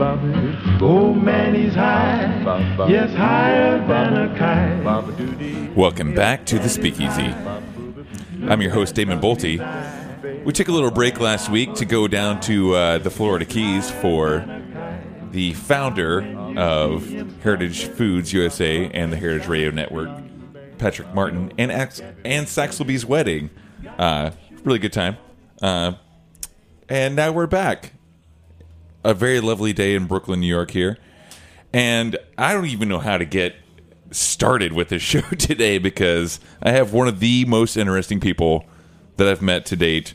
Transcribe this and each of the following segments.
Oh man, he's high. Yes, higher than a kite. Welcome back to the Speakeasy. I'm your host, Damon Boelte. We took a little break last week to go down to uh, the Florida Keys for the founder of Heritage Foods USA and the Heritage Radio Network, Patrick Martin, and Ax- and Saxelby's wedding. Uh, really good time. Uh, and now we're back. A very lovely day in Brooklyn, New York here. And I don't even know how to get started with this show today because I have one of the most interesting people that I've met to date,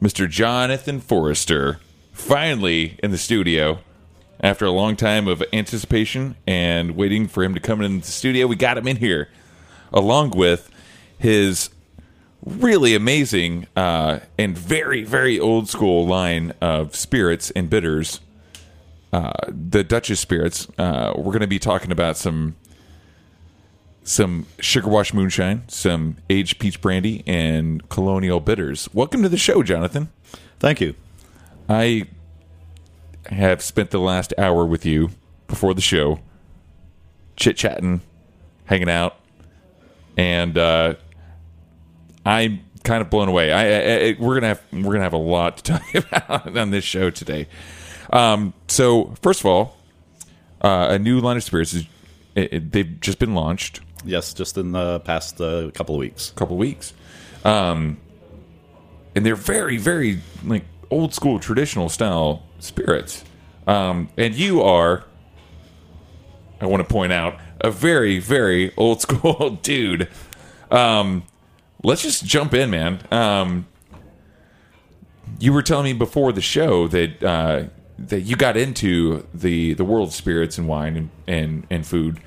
Mr. Jonathan Forester, finally in the studio. After a long time of anticipation and waiting for him to come in the studio, we got him in here, along with his really amazing uh, and very, very old school line of spirits and bitters. Uh, the Dutch's spirits. Uh, we're going to be talking about some some sugar wash moonshine, some aged peach brandy, and colonial bitters. Welcome to the show, Jonathan. Thank you. I have spent the last hour with you before the show, chit chatting, hanging out, and uh, I'm kind of blown away. I, I, we're gonna have we're gonna have a lot to talk about on this show today. Um, so first of all, uh, a new line of spirits is it, it- they've just been launched Yes, just in the past uh, couple of weeks. couple weeks, um, and they're very very like old school traditional style spirits. Um, and you are, I want to point out, a very very old school dude. Um, let's just jump in, man. Um, you were telling me before the show that uh, that you got into the the world of spirits and wine and, and, and food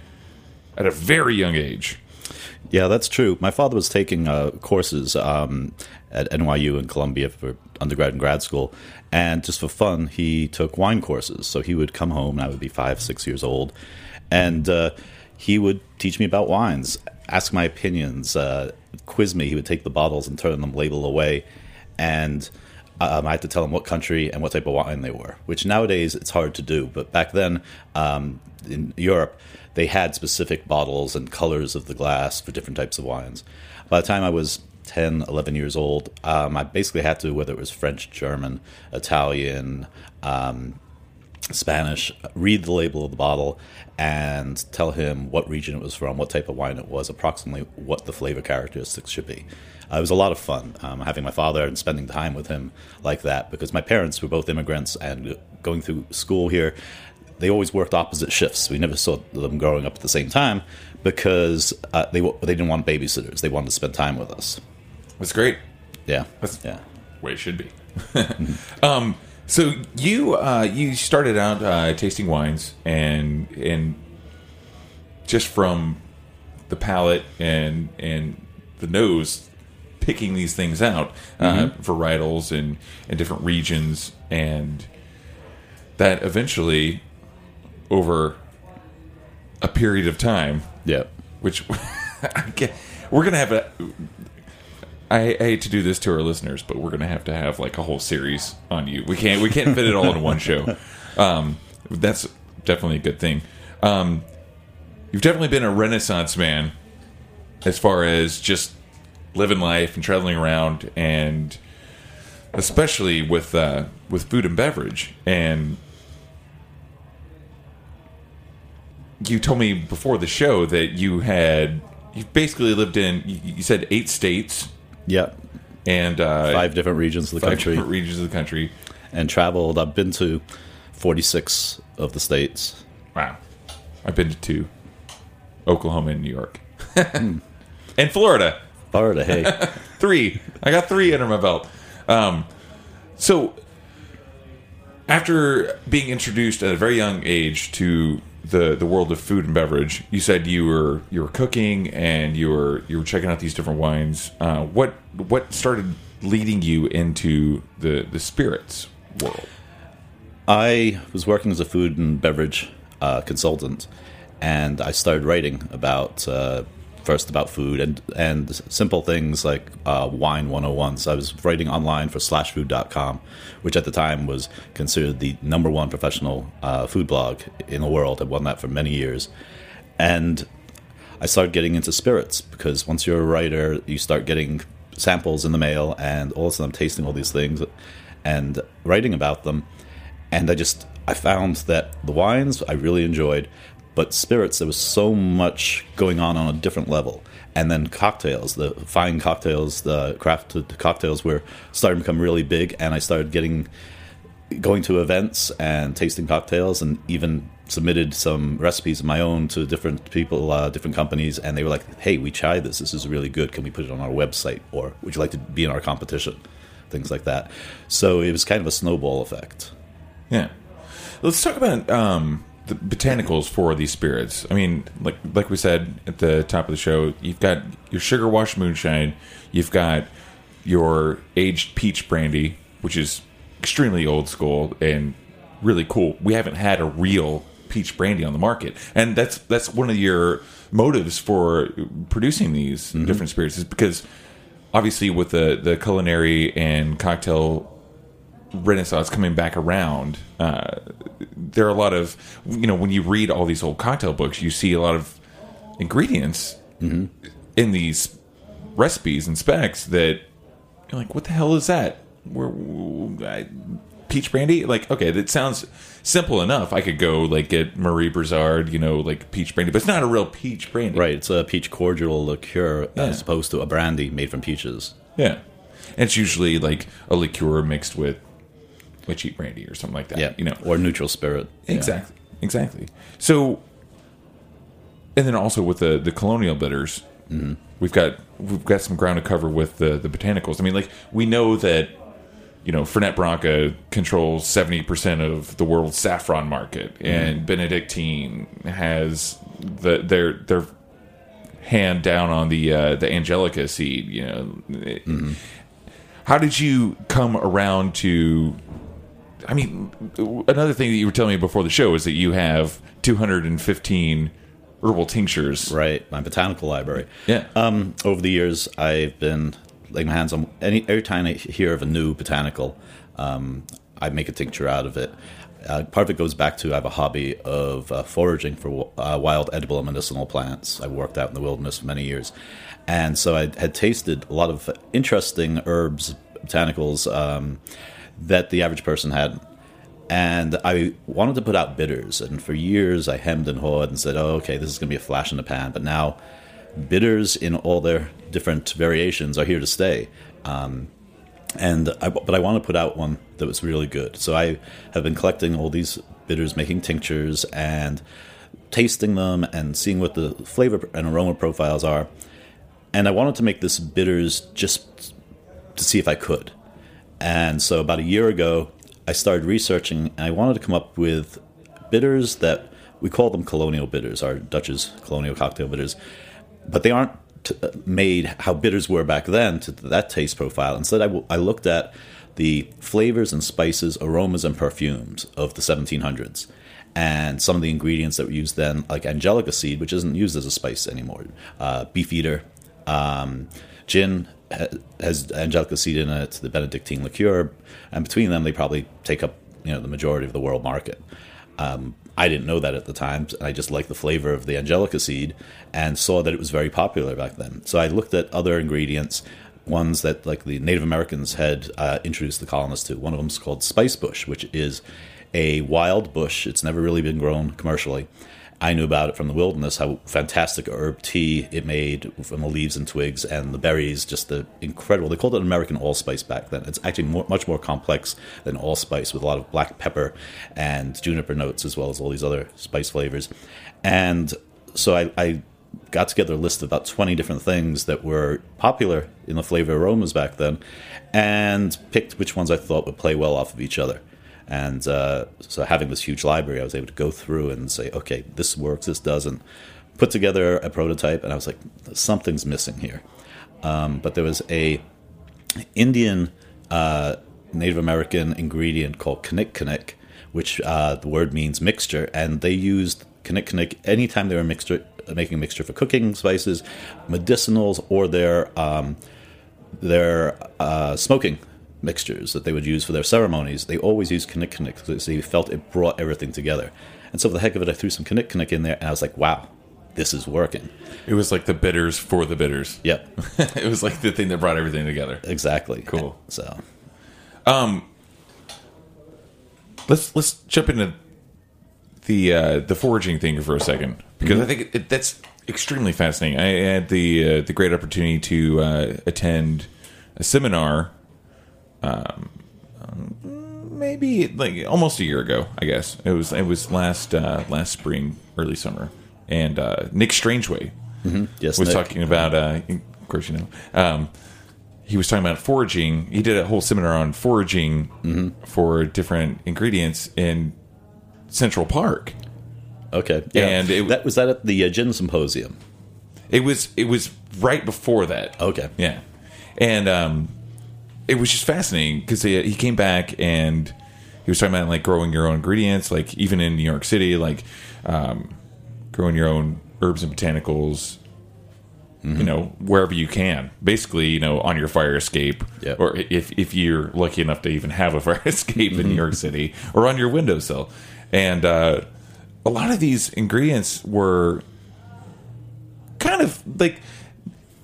at a very young age. Yeah, that's true. My father was taking uh, courses um, at NYU and Columbia for undergrad and grad school, and just for fun, he took wine courses. So he would come home, and I would be five, six years old, and uh, he would teach me about wines, ask my opinions, uh, quiz me. He would take the bottles and turn them label away, and um, I had to tell him what country and what type of wine they were, which nowadays it's hard to do. But back then, um, in Europe, they had specific bottles and colors of the glass for different types of wines. By the time I was 10, 11 years old, um, I basically had to, whether it was French, German, Italian, um, Spanish, read the label of the bottle and tell him what region it was from, what type of wine it was, approximately what the flavor characteristics should be. Uh, it was a lot of fun um, having my father and spending time with him like that because my parents were both immigrants and going through school here. They always worked opposite shifts. We never saw them growing up at the same time because uh, they they didn't want babysitters. They wanted to spend time with us. That's great. Yeah, That's yeah. way it should be. um, so you uh, you started out uh, tasting wines and and just from the palate and and the nose picking these things out uh, varietals and and different regions and that eventually, over a period of time, Yeah. which I get, we're gonna have a. I, I hate to do this to our listeners, but we're gonna have to have like a whole series on you. We can't we can't fit it all in one show. Um, that's definitely a good thing. Um, you've definitely been a renaissance man as far as just living life and traveling around, and especially with uh, with food and beverage. And you told me before the show that you had you basically lived in you you said eight states Yeah. and uh, Five different regions of the five country different regions of the country. and traveled. I've been to 46 of the states. Wow, I've been to two, Oklahoma and New York, and Florida. Florida, hey. three. I got three under my belt. Um, so after being introduced at a very young age to the the world of food and beverage, you said you were you were cooking and you were you were checking out these different wines. Uh, what what started leading you into the the spirits world? I was working as a food and beverage uh, consultant, and I started writing about uh, first about food and and simple things like uh, wine 101. So I was writing online for slashfood.com, which at the time was considered the number one professional uh, food blog in the world. I'd won that for many years, and I started getting into spirits because once you're a writer, you start getting samples in the mail, and all of a sudden I'm tasting all these things and writing about them. And I just I found that the wines I really enjoyed, but spirits there was so much going on on a different level. And then cocktails, the fine cocktails, the crafted cocktails were starting to become really big, and I started getting going to events and tasting cocktails and even submitted some recipes of my own to different people uh, different companies and they were like hey we tried this. This is really good. Can we put it on our website? Or would you like to be in our competition? Things like that. So it was kind of a snowball effect. Yeah. Let's talk about um, the botanicals for these spirits. I mean, like like we said at the top of the show, you've got your sugar wash moonshine, you've got your aged peach brandy, which is extremely old school and really cool. We haven't had a real peach brandy on the market, and that's that's one of your motives for producing these mm-hmm. different spirits is because obviously with the the culinary and cocktail renaissance coming back around uh, there are a lot of you know when you read all these old cocktail books you see a lot of ingredients in these recipes and specs that you're like what the hell is that? Where, I, peach brandy? Like okay that sounds simple enough. I could go like get marie brizard you know like peach brandy but it's not a real peach brandy. Right it's a peach cordial liqueur Yeah. as opposed to a brandy made from peaches. Yeah. And it's usually like a liqueur mixed with a cheap brandy or something like that yeah you know or neutral spirit Yeah. Exactly. Exactly. So, and then also with the the colonial bitters, mm-hmm. we've got we've got some ground to cover with the the botanicals. I mean, like we know that you know Fernet Branca controls seventy percent of the world's saffron market, mm-hmm. and Benedictine has the their their hand down on the uh, the Angelica seed. You know, mm-hmm. how did you come around to I mean, another thing that you were telling me before the show is that you have 215 herbal tinctures. right my botanical library Yeah. Um, over the years, I've been laying my hands on any every time I hear of a new botanical, um, I make a tincture out of it. Uh, part of it goes back to I have a hobby of uh, foraging for uh, wild edible and medicinal plants. I've worked out in the wilderness for many years, and so I had tasted a lot of interesting herbs, botanicals um, that the average person hadn't. And I wanted to put out bitters, and for years I hemmed and hawed and said, "Oh, okay, this is going to be a flash in the pan." But now, bitters in all their different variations are here to stay. Um, and I, but I want to put out one that was really good. So I have been collecting all these bitters, making tinctures, and tasting them and seeing what the flavor and aroma profiles are. And I wanted to make this bitters just to see if I could. And so about a year ago, I started researching, and I wanted to come up with bitters that we call them colonial bitters, our Dutch's colonial cocktail bitters, but they aren't t- made how bitters were back then to that taste profile. Instead, I, w- I looked at the flavors and spices, aromas and perfumes of the 1700s. And some of the ingredients that were used then, like angelica seed, which isn't used as a spice anymore, uh, beefeater, um, gin has angelica seed in it, the Benedictine liqueur, and between them, they probably take up you know the majority of the world market. Um, I didn't know that at the time. I just liked the flavor of the angelica seed and saw that it was very popular back then. So I looked at other ingredients, ones that like the Native Americans had uh, introduced the colonists to. One of them is called spice bush, which is a wild bush. It's never really been grown commercially. I knew about it from the wilderness, how fantastic herb tea it made from the leaves and twigs and the berries, just the incredible. They called it American allspice back then. It's actually more, much more complex than allspice with a lot of black pepper and juniper notes as well as all these other spice flavors. And so I, I got together a list of about 20 different things that were popular in the flavor aromas back then and picked which ones I thought would play well off of each other. And uh, so, having this huge library, I was able to go through and say, okay, this works, this doesn't. Put together a prototype, and I was like, something's missing here. Um, but there was a Indian uh, Native American ingredient called kinnick which uh, the word means mixture, and they used kinnick anytime they were mixture, making a mixture for cooking spices, medicinals, or their um, their uh, smoking mixtures that they would use for their ceremonies, they always used Kinnick because they felt it brought everything together. And so for the heck of it, I threw some Kinnick in there, and I was like, wow, this is working. It was like the bitters for the bitters. Yep. it was like the thing that brought everything together. Exactly. Cool. So, um, let's let's jump into the uh, the foraging thing for a second because mm-hmm. I think it, that's extremely fascinating. I had the uh, the great opportunity to uh, attend a seminar um, maybe like almost a year ago. I guess it was. It was last uh, last spring, early summer, and uh, Nick Strangeway mm-hmm. yes, was Nick. talking about. Uh, of course, you know. Um, he was talking about foraging. He did a whole seminar on foraging mm-hmm. for different ingredients in Central Park. Okay, yeah. and it, that was that at the uh, Gin Symposium. It was. It was right before that. Okay, yeah, and um, it was just fascinating because he, he came back and he was talking about like growing your own ingredients, like even in New York City, like um, growing your own herbs and botanicals. Mm-hmm. You know, wherever you can, basically, you know, on your fire escape, yep. or if if you're lucky enough to even have a fire escape in New York City, or on your windowsill, and uh, a lot of these ingredients were kind of like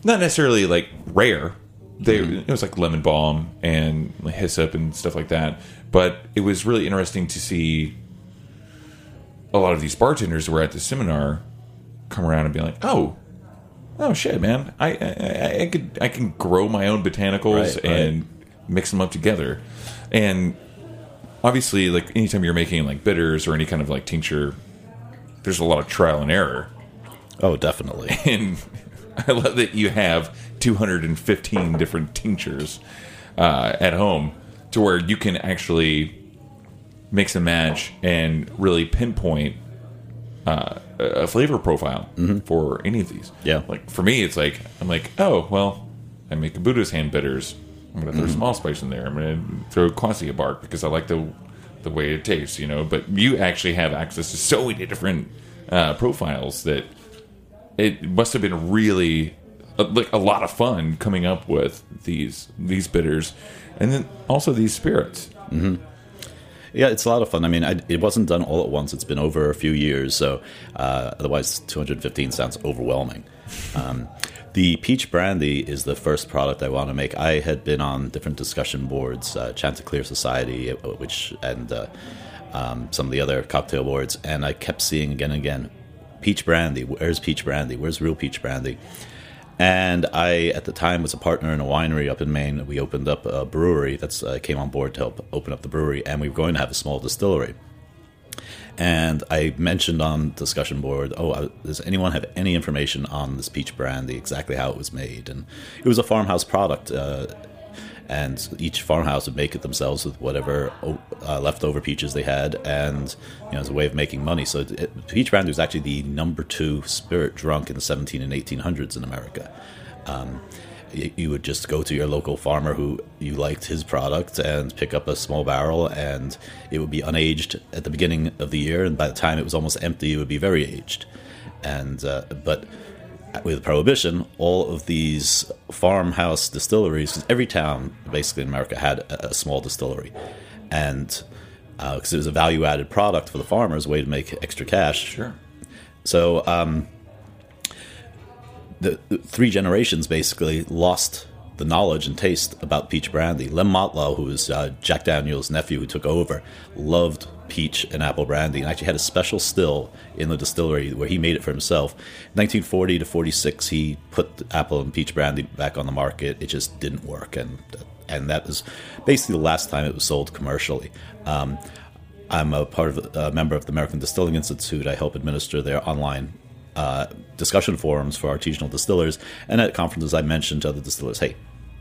not necessarily like rare, they mm-hmm. it was like lemon balm and hyssop and stuff like that. But it was really interesting to see a lot of these bartenders who were at the seminar come around and be like, "Oh, oh shit, man! I I, I could I can grow my own botanicals right, and right. mix them up together." And obviously, like anytime you're making like bitters or any kind of like tincture, there's a lot of trial and error. Oh, definitely. And I love that you have 215 different tinctures uh, at home to where you can actually mix and match and really pinpoint uh, a flavor profile mm-hmm. for any of these. Yeah. Like for me, it's like, I'm like, oh, well, I make a Buddha's hand bitters. I'm going to throw mm-hmm. some allspice in there. I'm going to throw quassia bark because I like the the way it tastes, you know. But you actually have access to so many different uh, profiles that it must have been really like a lot of fun coming up with these these bitters, and then also these spirits. Mm-hmm. Yeah, it's a lot of fun. I mean, I, it wasn't done all at once. It's been over a few years, so uh, otherwise, 215 sounds overwhelming. Um, the peach brandy is the first product I want to make. I had been on different discussion boards, uh, Chanticleer Society, uh, which and uh, um, some of the other cocktail boards, and I kept seeing again and again, peach brandy. Where's peach brandy? Where's real peach brandy? And I, at the time, was a partner in a winery up in Maine. We opened up a brewery that's uh, came on board to help open up the brewery, and we were going to have a small distillery. And I mentioned on discussion board, oh, uh, does anyone have any information on this peach brandy, exactly how it was made? And it was a farmhouse product. Uh, and each farmhouse would make it themselves with whatever uh, leftover peaches they had, and you know, as a way of making money. So, it, peach brandy was actually the number two spirit drunk in the 17 and 1800s in America. Um, you would just go to your local farmer who you liked his product and pick up a small barrel, and it would be unaged at the beginning of the year, and by the time it was almost empty, it would be very aged. And uh, but with prohibition, all of these farmhouse distilleries, because every town basically in America had a, a small distillery, and because it was a value-added product for the farmers, a way to make extra cash. Sure. So um, the, the three generations basically lost the knowledge and taste about peach brandy. Lem Motlow, who was uh, Jack Daniels' nephew who took over, loved peach and apple brandy and actually had a special still in the distillery where he made it for himself. 1940 to 46, he put apple and peach brandy back on the market. It just didn't work, and and that was basically the last time it was sold commercially. Um, I'm a part of a member of the American Distilling Institute. I help administer their online uh, discussion forums for artisanal distillers. And at conferences, I mentioned to other distillers, hey,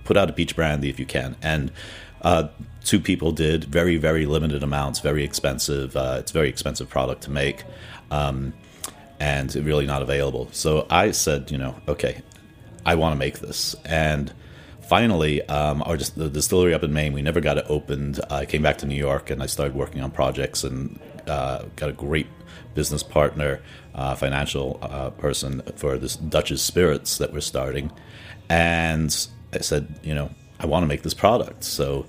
put out a peach brandy if you can. And uh, two people did very, very limited amounts, very expensive. Uh, it's a very expensive product to make, um, and really not available. So I said, you know, okay, I want to make this. And finally, um, our the distillery up in Maine, we never got it opened. I came back to New York and I started working on projects and uh, got a great business partner, uh, financial uh, person for this Dutch's Spirits that we're starting. And I said, you know, I want to make this product. So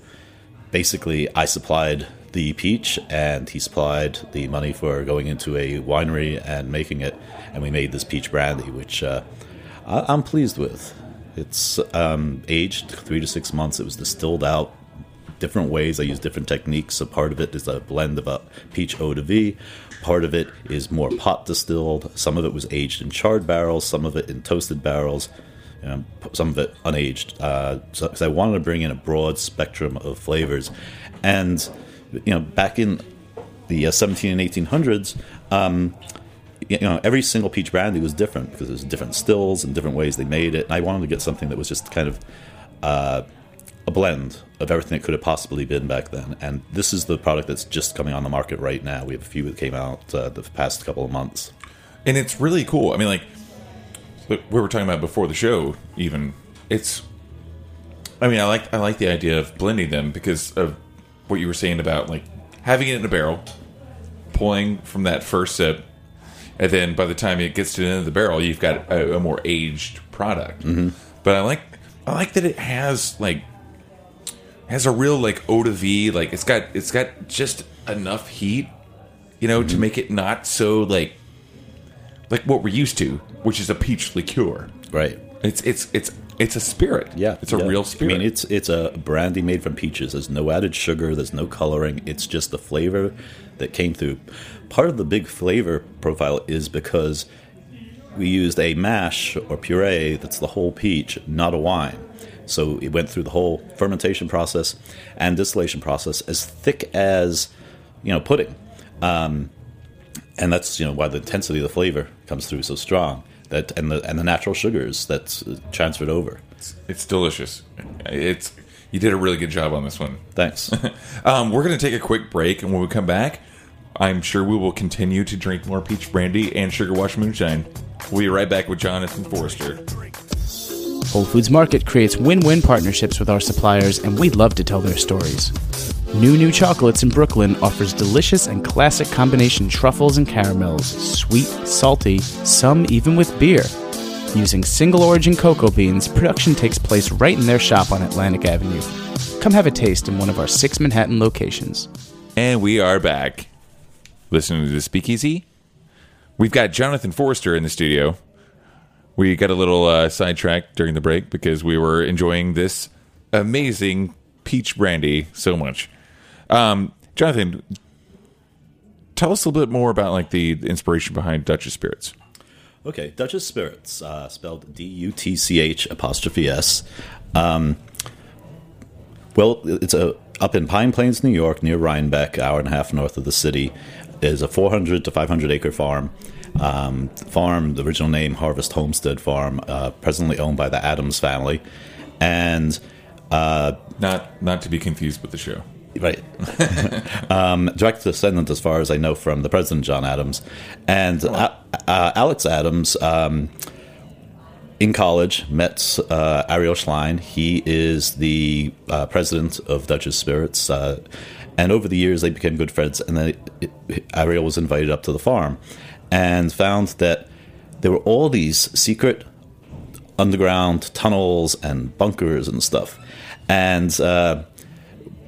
basically, I supplied the peach and he supplied the money for going into a winery and making it. And we made this peach brandy, which uh, I- I'm pleased with. It's um, aged three to six months. It was distilled out different ways. I use different techniques. So part of it is a blend of a peach eau de vie. Part of it is more pot distilled. Some of it was aged in charred barrels. Some of it in toasted barrels. Um, some of it unaged. Uh, so, I wanted to bring in a broad spectrum of flavors, and you know, back in the uh, 17 and 1800s, um, you know, every single peach brandy was different because there's different stills and different ways they made it. And I wanted to get something that was just kind of uh, a blend of everything it could have possibly been back then. And this is the product that's just coming on the market right now. We have a few that came out uh, the past couple of months. and it's really cool. I mean, like we were talking about before the show. Even it's. I mean, I like I like the idea of blending them because of what you were saying about like having it in a barrel, pulling from that first sip, and then by the time it gets to the end of the barrel, you've got a, a more aged product. Mm-hmm. But I like I like that it has like has a real like eau de vie. Like it's got it's got just enough heat, you know, to mm-hmm. make it not so like like what we're used to, which is a peach liqueur. Right. It's it's it's it's a spirit. Yeah, it's a yeah. real spirit. I mean, it's it's a brandy made from peaches. There's no added sugar. There's no coloring. It's just the flavor that came through. Part of the big flavor profile is because we used a mash or puree that's the whole peach, not a wine. So it went through the whole fermentation process and distillation process as thick as you know pudding, um, and that's you know why the intensity of the flavor comes through so strong. That and the and the natural sugars that's uh, transferred over. it's delicious. It's you did a really good job on this one. Thanks. Um, we're going to take a quick break, and when we come back, I'm sure we will continue to drink more peach brandy and sugar wash moonshine. We'll be right back with Jonathan Forester. Whole Foods Market creates win win partnerships with our suppliers, and we'd love to tell their stories. New New Chocolates in Brooklyn offers delicious and classic combination truffles and caramels, sweet, salty, some even with beer. Using single origin cocoa beans, production takes place right in their shop on Atlantic Avenue. Come have a taste in one of our six Manhattan locations. And we are back. Listening to the Speakeasy. We've got Jonathan Forester in the studio. We got a little uh, sidetracked during the break because we were enjoying this amazing peach brandy so much. Um, Jonathan, tell us a little bit more about like the inspiration behind Dutch's Spirits. Okay, Dutch's Spirits, uh, spelled D U T C H apostrophe S. Um, well, it's a up in Pine Plains, New York, near Rhinebeck, hour and a half north of the city. Is a 400 to 500 acre farm. Um, farm, the original name Harvest Homestead Farm, uh, presently owned by the Adams family, and Not not to be confused with the show. Right um, direct descendant as far as i know from the president john adams and uh, uh, alex adams um, in college, met uh, Ariel Schlein. He is the uh, president of Dutch's Spirits. Uh, and over the years, they became good friends. And then it, it, Ariel was invited up to the farm and found that there were all these secret underground tunnels and bunkers and stuff. And uh,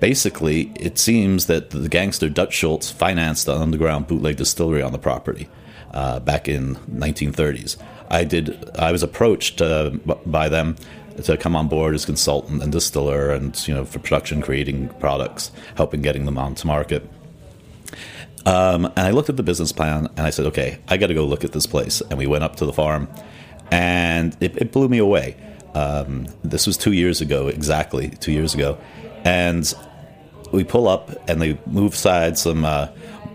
basically, it seems that the gangster Dutch Schultz financed an underground bootleg distillery on the property uh, back in 1930s. I did. I was approached uh, by them to come on board as consultant and distiller, and you know, for production, creating products, helping getting them onto market. Um, and I looked at the business plan, and I said, "Okay, I got to go look at this place." And we went up to the farm, and it, it blew me away. Um, this was two years ago, exactly two years ago, and we pull up, and they move aside some uh,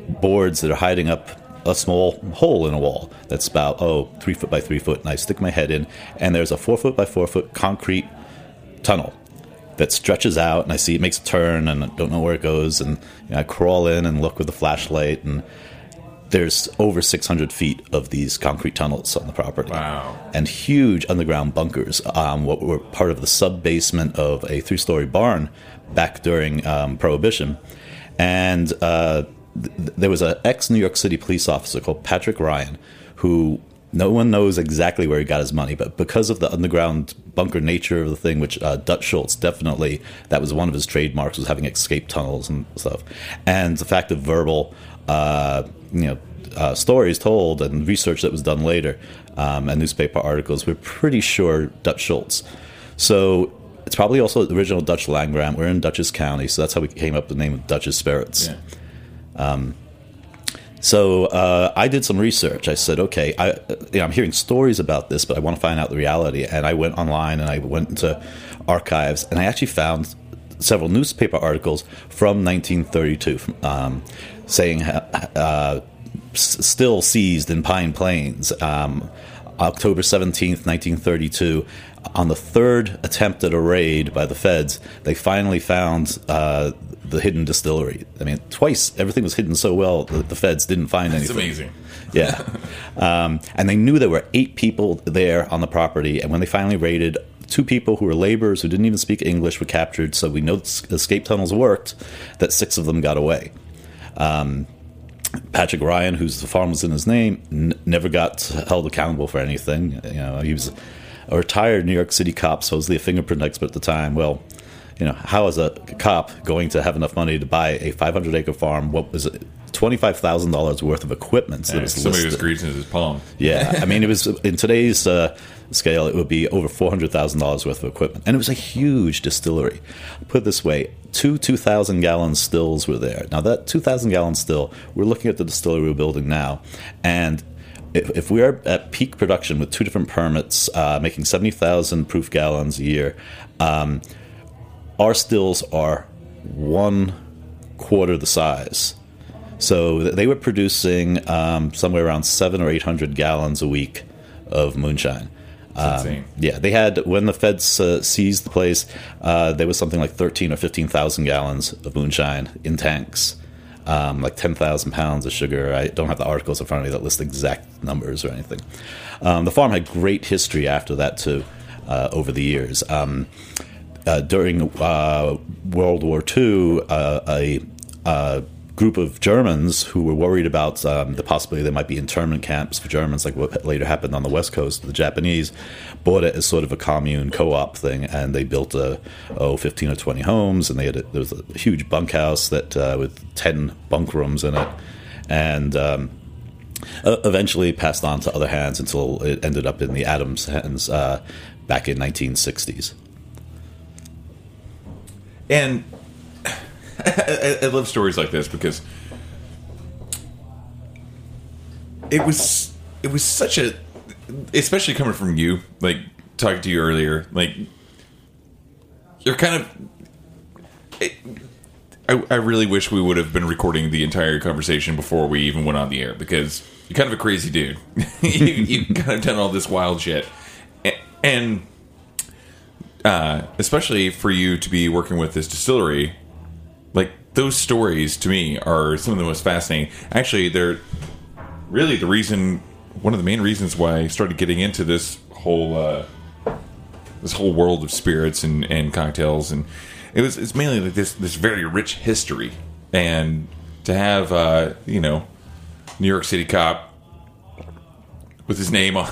boards that are hiding up a small hole in a wall that's about oh three foot by three foot and i stick my head in and there's a four foot by four foot concrete tunnel that stretches out and i see it makes a turn and i don't know where it goes and you know, i crawl in and look with the flashlight and there's over 600 feet of these concrete tunnels on the property Wow. and huge underground bunkers um, what were part of the sub basement of a three story barn back during um, prohibition and uh, th- there was an ex New York City police officer called Patrick Ryan, who no one knows exactly where he got his money, but because of the underground bunker nature of the thing, which uh, Dutch Schultz definitely that was one of his trademarks was having escape tunnels and stuff, and the fact of verbal, uh, you know. Uh, stories told and research that was done later, um, and newspaper articles, we're pretty sure Dutch Schultz. So it's probably also the original Dutch Langram. We're in Dutchess County, so that's how we came up with the name of Dutch's Spirits. Yeah. So uh, I did some research. I said, okay, I, you know, I'm hearing stories about this, but I want to find out the reality. And I went online and I went into archives, and I actually found several newspaper articles from 1932 um, saying uh, still seized in Pine Plains, um, October 17th, 1932. On the third attempt at a raid by the feds, they finally found uh, the hidden distillery. I mean, twice everything was hidden so well that the feds didn't find It's anything. amazing. Yeah. Um, and they knew there were eight people there on the property. And when they finally raided, two people who were laborers who didn't even speak English were captured. So we know the escape tunnels worked, that six of them got away. Um, Patrick Ryan, whose the farm was in his name, n- never got held accountable for anything. You know, he was a retired New York City cop, supposedly a fingerprint expert at the time. Well, you know, how is a cop going to have enough money to buy a 500 acre farm? What was it? Twenty-five thousand dollars worth of equipment that Yeah, was somebody was greasing his palm. Yeah, I mean, it was in today's uh, scale, it would be over four hundred thousand dollars worth of equipment, and it was a huge distillery. Put it this way, two two thousand gallon stills were there. Now that two thousand gallon still, we're looking at the distillery we're building now, and if, if we are at peak production with two different permits, uh, making seventy thousand proof gallons a year, um, our stills are one quarter the size. So they were producing um, somewhere around seven or eight hundred gallons a week of moonshine. Insane. Yeah, they had when the feds uh, seized the place, uh, there was something like thirteen or fifteen thousand gallons of moonshine in tanks, um, like ten thousand pounds of sugar. I don't have the articles in front of me that list exact numbers or anything. Um, the farm had great history after that too, uh, over the years. Um, uh, during uh, World War II, uh, a, uh group of Germans who were worried about um, the possibility there might be internment camps for Germans, like what later happened on the West Coast, the Japanese bought it as sort of a commune co-op thing, and they built a oh 15 or 20 homes, and they had a, there was a huge bunkhouse that uh, with 10 bunk rooms in it, and um, uh, eventually passed on to other hands until it ended up in the Adams hands uh, back in 1960s. And I, I love stories like this because it was it was such a especially coming from you like talking to you earlier like you're kind of it, I, I really wish we would have been recording the entire conversation before we even went on the air because you're kind of a crazy dude. You, you've kind of done all this wild shit. A- and uh, especially for you to be working with this distillery those stories to me are some of the most fascinating. Actually, they're really the reason, one of the main reasons why I started getting into this whole uh, this whole world of spirits and, and cocktails, and it was it's mainly like this this very rich history, and to have uh, you know New York City cop with his name on,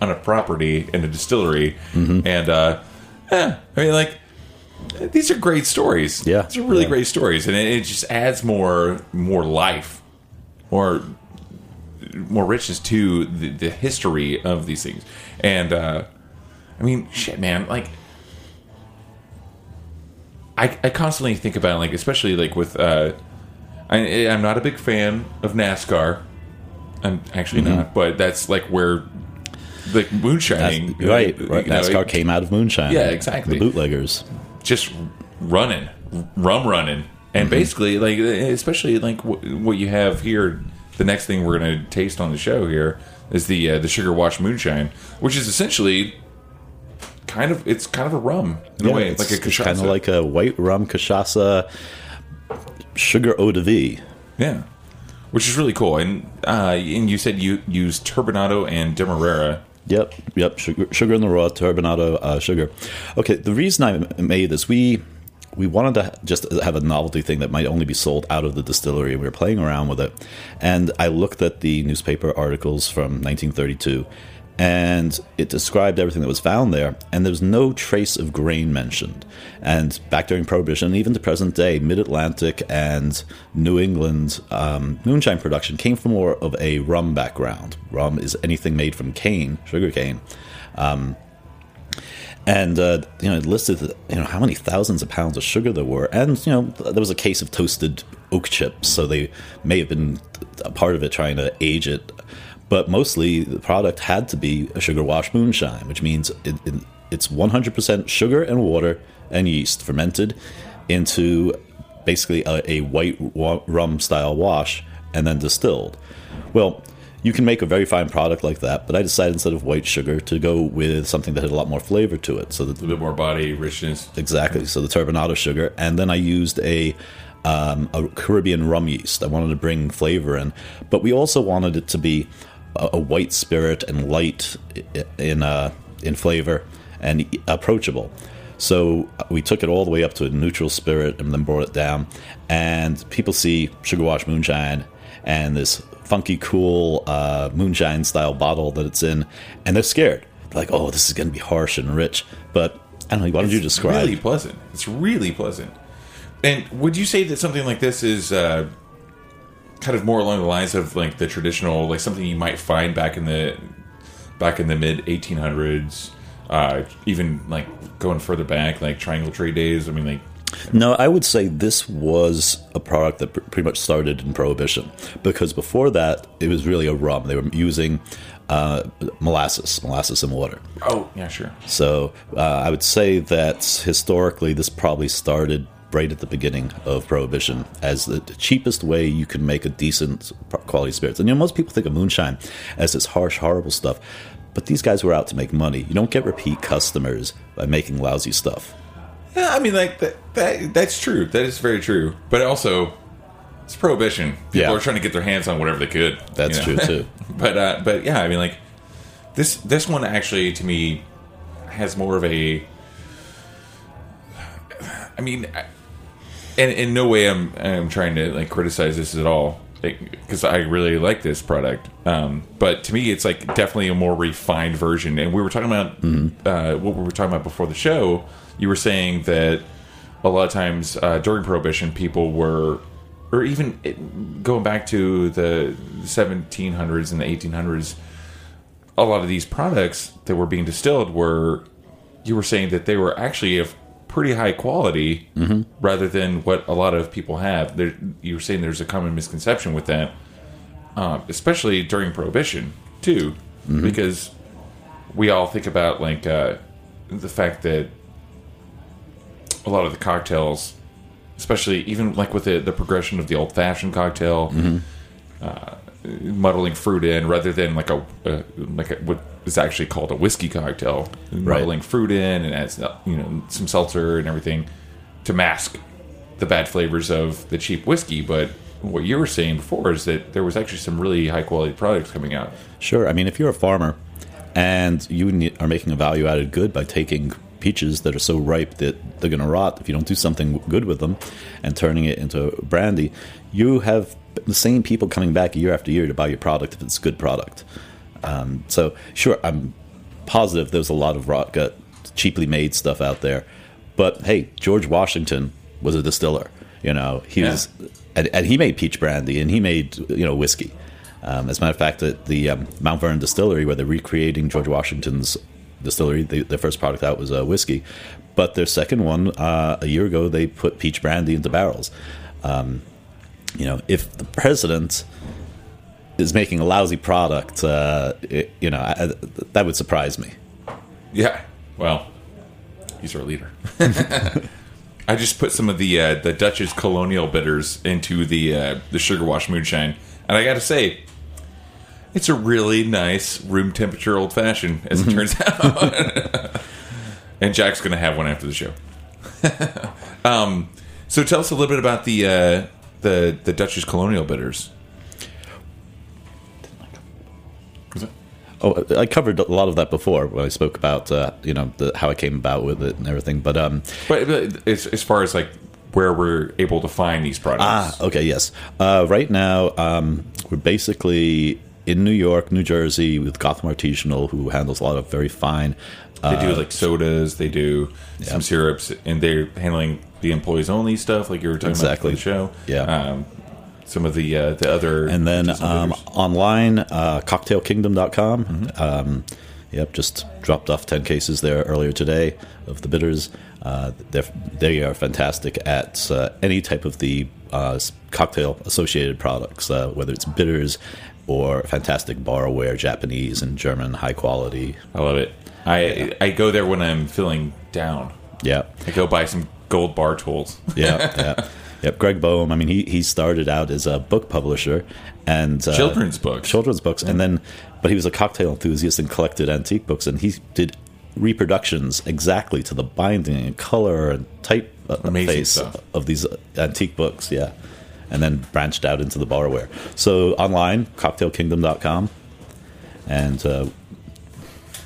on a property in a distillery, and uh, eh, I mean like these are great stories. Yeah. these are really Yeah. great stories, and it, it just adds more more life, more more richness to the, the history of these things. And uh, I mean, shit, man, like. I, I constantly think about like especially like with uh, I, I'm not a big fan of NASCAR. I'm actually Mm-hmm. not, but that's like where like moonshining, right, you right. know, NASCAR it- came out of moonshine. Yeah, exactly. The bootleggers. Just running, rum running, and Mm-hmm. basically like especially like w- what you have here. The next thing we're going to taste on the show here is the uh, the sugar wash moonshine, which is essentially kind of it's kind of a rum in a way, it's, like a cachaça. kind of like a white rum cachaça, sugar eau de vie. yeah, which is really cool. And uh, and you said you use turbinado and demerara. Yep, yep. Sugar, sugar in the raw, turbinado uh, sugar. Okay, the reason I made this, we we wanted to just have a novelty thing that might only be sold out of the distillery. And we were playing around with it, and I looked at the newspaper articles from 1932, and it described everything that was found there, and there was no trace of grain mentioned. And back during Prohibition, even to present day, Mid Atlantic and New England um, moonshine production came from more of a rum background. Rum is anything made from cane, sugar cane. And uh, you know, it listed you know how many thousands of pounds of sugar there were, and you know there was a case of toasted oak chips, so they may have been a part of it trying to age it, but mostly the product had to be a sugar wash moonshine, which means it, it, it's 100% sugar and water and yeast fermented into basically a, a white rum style wash and then distilled. Well, you can make a very fine product like that, but I decided instead of white sugar to go with something that had a lot more flavor to it. So that A little bit more body richness. exactly, so the turbinado sugar, and then I used a um, a Caribbean rum yeast. I wanted to bring flavor in, but we also wanted it to be a, a white spirit and light in uh, in flavor and approachable. So we took it all the way up to a neutral spirit and then brought it down. And people see sugar wash moonshine and this funky, cool uh, moonshine style bottle that it's in, and they're scared. They're like, "Oh, this is going to be harsh and rich." But I don't know. Why don't you describe? It's really pleasant. It's really pleasant. And would you say that something like this is uh, kind of more along the lines of like the traditional, like something you might find back in the back in the mid 1800s, uh, even like going further back, like Triangle Trade days? I mean, like No, I would say this was a product that pr- pretty much started in Prohibition because before that, it was really a rum. They were using uh, molasses, molasses and water. oh yeah, sure. So uh, I would say that historically, this probably started right at the beginning of Prohibition as the cheapest way you can make a decent quality spirits. And you know, most people think of moonshine as this harsh, horrible stuff. But these guys were out to make money. You don't get repeat customers by making lousy stuff. Yeah, I mean, like that, that that's true. That is very true. But also, it's prohibition. People Yeah. are trying to get their hands on whatever they could. That's you know? true, too. but uh, but yeah, I mean, like this this one actually to me has more of a. I mean, and in no way I'm I'm trying to like criticize this at all because I really like this product. Um, but to me, it's like definitely a more refined version. And we were talking about uh, what we were talking about before the show. You were saying that a lot of times uh, during Prohibition, people were, or even it, going back to the 1700s and the 1800s, a lot of these products that were being distilled were, you were saying that they were actually of pretty high quality rather than what a lot of people have. There, you were saying there's a common misconception with that, um, especially during Prohibition too, because we all think about like uh, the fact that a lot of the cocktails, especially even like with the, the progression of the old fashioned cocktail, uh, muddling fruit in rather than like a uh, like a, what is actually called a whiskey cocktail, muddling fruit in and adds you know some seltzer and everything to mask the bad flavors of the cheap whiskey. But what you were saying before is that there was actually some really high quality products coming out. Sure. I mean, if you're a farmer and you are making a value added good by taking peaches that are so ripe that they're going to rot if you don't do something good with them and turning it into brandy. You have the same people coming back year after year to buy your product if it's a good product. Um, so, sure, I'm positive there's a lot of rot gut, cheaply made stuff out there. But hey, George Washington was a distiller. You know, he Yeah. was, and, and he made peach brandy and he made you know whiskey. Um, as a matter of fact, the, the um, Mount Vernon distillery, where they're recreating George Washington's distillery, they, their first product out was uh, whiskey, but their second one uh, a year ago they put peach brandy into barrels. Um, you know, if the president is making a lousy product, uh, it, you know, I, that would surprise me. Yeah. Well, he's our leader. I just put some of the uh, the Dutch's colonial bitters into the uh, the sugar wash moonshine, and I got to say, it's a really nice room temperature old fashioned, as it turns out. and Jack's going to have one after the show. um, so tell us a little bit about the uh, the the Dutch's colonial bitters. Oh, I covered a lot of that before when I spoke about uh, you know the, how I came about with it and everything. But um, But, but as, as far as like where we're able to find these products, ah, okay, yes. Uh, right now, um, we're basically in New York, New Jersey, with Gotham Artisanal, who handles a lot of very fine. They do uh, like sodas, they do some syrups, and they're handling the employees only stuff, like you were talking Exactly. about the show. Yeah. Um, some of the uh, the other and then um, online uh, cocktailkingdom.com Mm-hmm. um, yep just dropped off 10 cases there earlier today of the bitters uh, they're, they are fantastic at uh, any type of the uh, cocktail associated products uh, whether it's bitters or fantastic barware japanese and german high quality I love it. I I go there when I'm feeling down. yeah I go buy some gold bar tools. yeah yeah Yep, Greg Boehm. I mean, he, he started out as a book publisher and uh, Children's books. children's books, and then, but he was a cocktail enthusiast and collected antique books, and he did reproductions exactly to the binding and color and type uh, face stuff. of these uh, antique books. Yeah, and then branched out into the barware. So online, cocktailkingdom.com, and uh,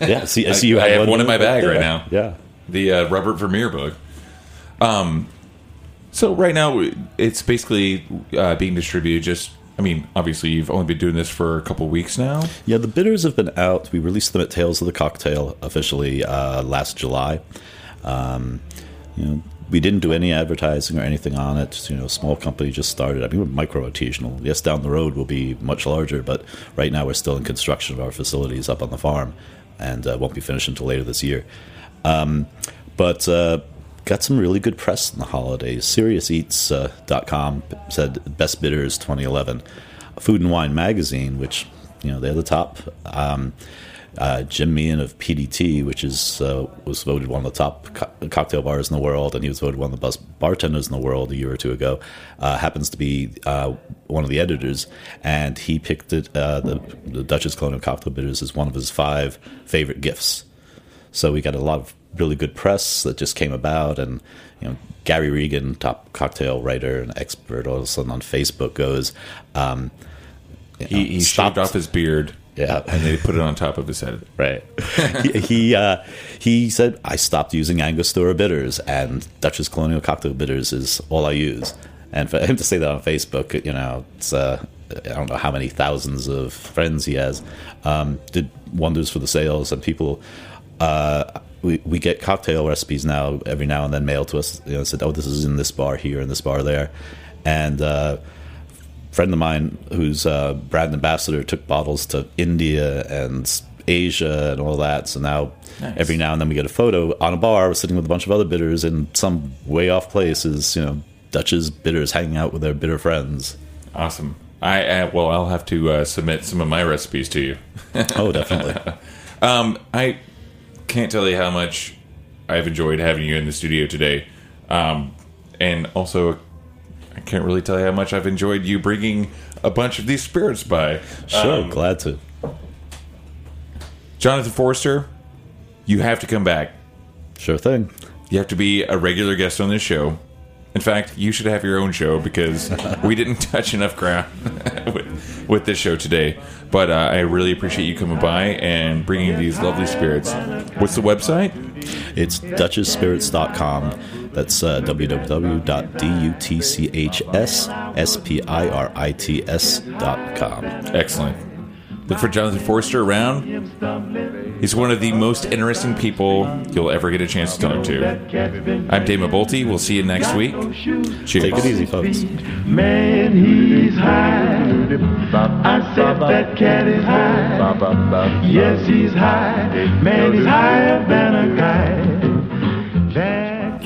yeah, see, I see you I have, have one in my bag right now. Yeah. the uh, Robert Vermeire book. Um, so right now it's basically uh, being distributed. Just, I mean, obviously you've only been doing this for a couple weeks now. Yeah, the bitters have been out. We released them at Tales of the Cocktail officially uh, last July. Um, you know, we didn't do any advertising or anything on it. You know, small company just started. I mean, we're micro artisanal. Yes, down the road we'll be much larger, but right now we're still in construction of our facilities up on the farm, and uh, won't be finished until later this year. Um, but uh, got some really good press in the holidays. SeriousEats.com said best bitters 2011. Food and Wine magazine, which you know they're the top. Um, uh, Jim Meehan of PDT, which is uh, was voted one of the top co- cocktail bars in the world, and he was voted one of the best bartenders in the world a year or two ago. Uh, happens to be uh, one of the editors, and he picked it uh, the, the Dutch's Colonial Cocktail Bitters as one of his five favorite gifts. So we got a lot of really good press that just came about, and you know Gary Regan, top cocktail writer and expert, all of a sudden on Facebook goes, um, you know, he stopped- off his beard. Yeah. and they put it on top of his head. Right. he he, uh, he said, I stopped using Angostura bitters, and Dutch's Colonial Cocktail bitters is all I use. And for him to say that on Facebook, you know, it's, uh, I don't know how many thousands of friends he has, um, did wonders for the sales. And people, uh, we, we get cocktail recipes now every now and then mailed to us. You know, said, oh, this is in this bar here and this bar there. And, uh, friend of mine who's a brand ambassador took bottles to India and Asia and all that. So now Nice. every now and then we get a photo on a bar sitting with a bunch of other bitters in some way off place is, you know, Dutch's bitters hanging out with their bitter friends. Awesome. I uh, well, I'll have to uh, submit some of my recipes to you. Oh, definitely. Um, I can't tell you how much I've enjoyed having you in the studio today, um, and also I can't really tell you how much I've enjoyed you bringing a bunch of these spirits by. sure, Um, glad to. Jonathan Forester, you have to come back. Sure thing. You have to be a regular guest on this show. In fact, you should have your own show because we didn't touch enough ground with, with this show today. But uh, I really appreciate you coming by and bringing these lovely spirits. What's the website? It's dutchsspirits.com. That's uh, www.dutchsspirits.com. Excellent. Look for Jonathan Forester around. He's one of the most interesting people you'll ever get a chance to talk to. I'm Damon Boelte. We'll see you next week. Cheers. Take it easy, folks. Man, he's high. I said that cat is high. Yes, he's high. Man, he's higher than a kite.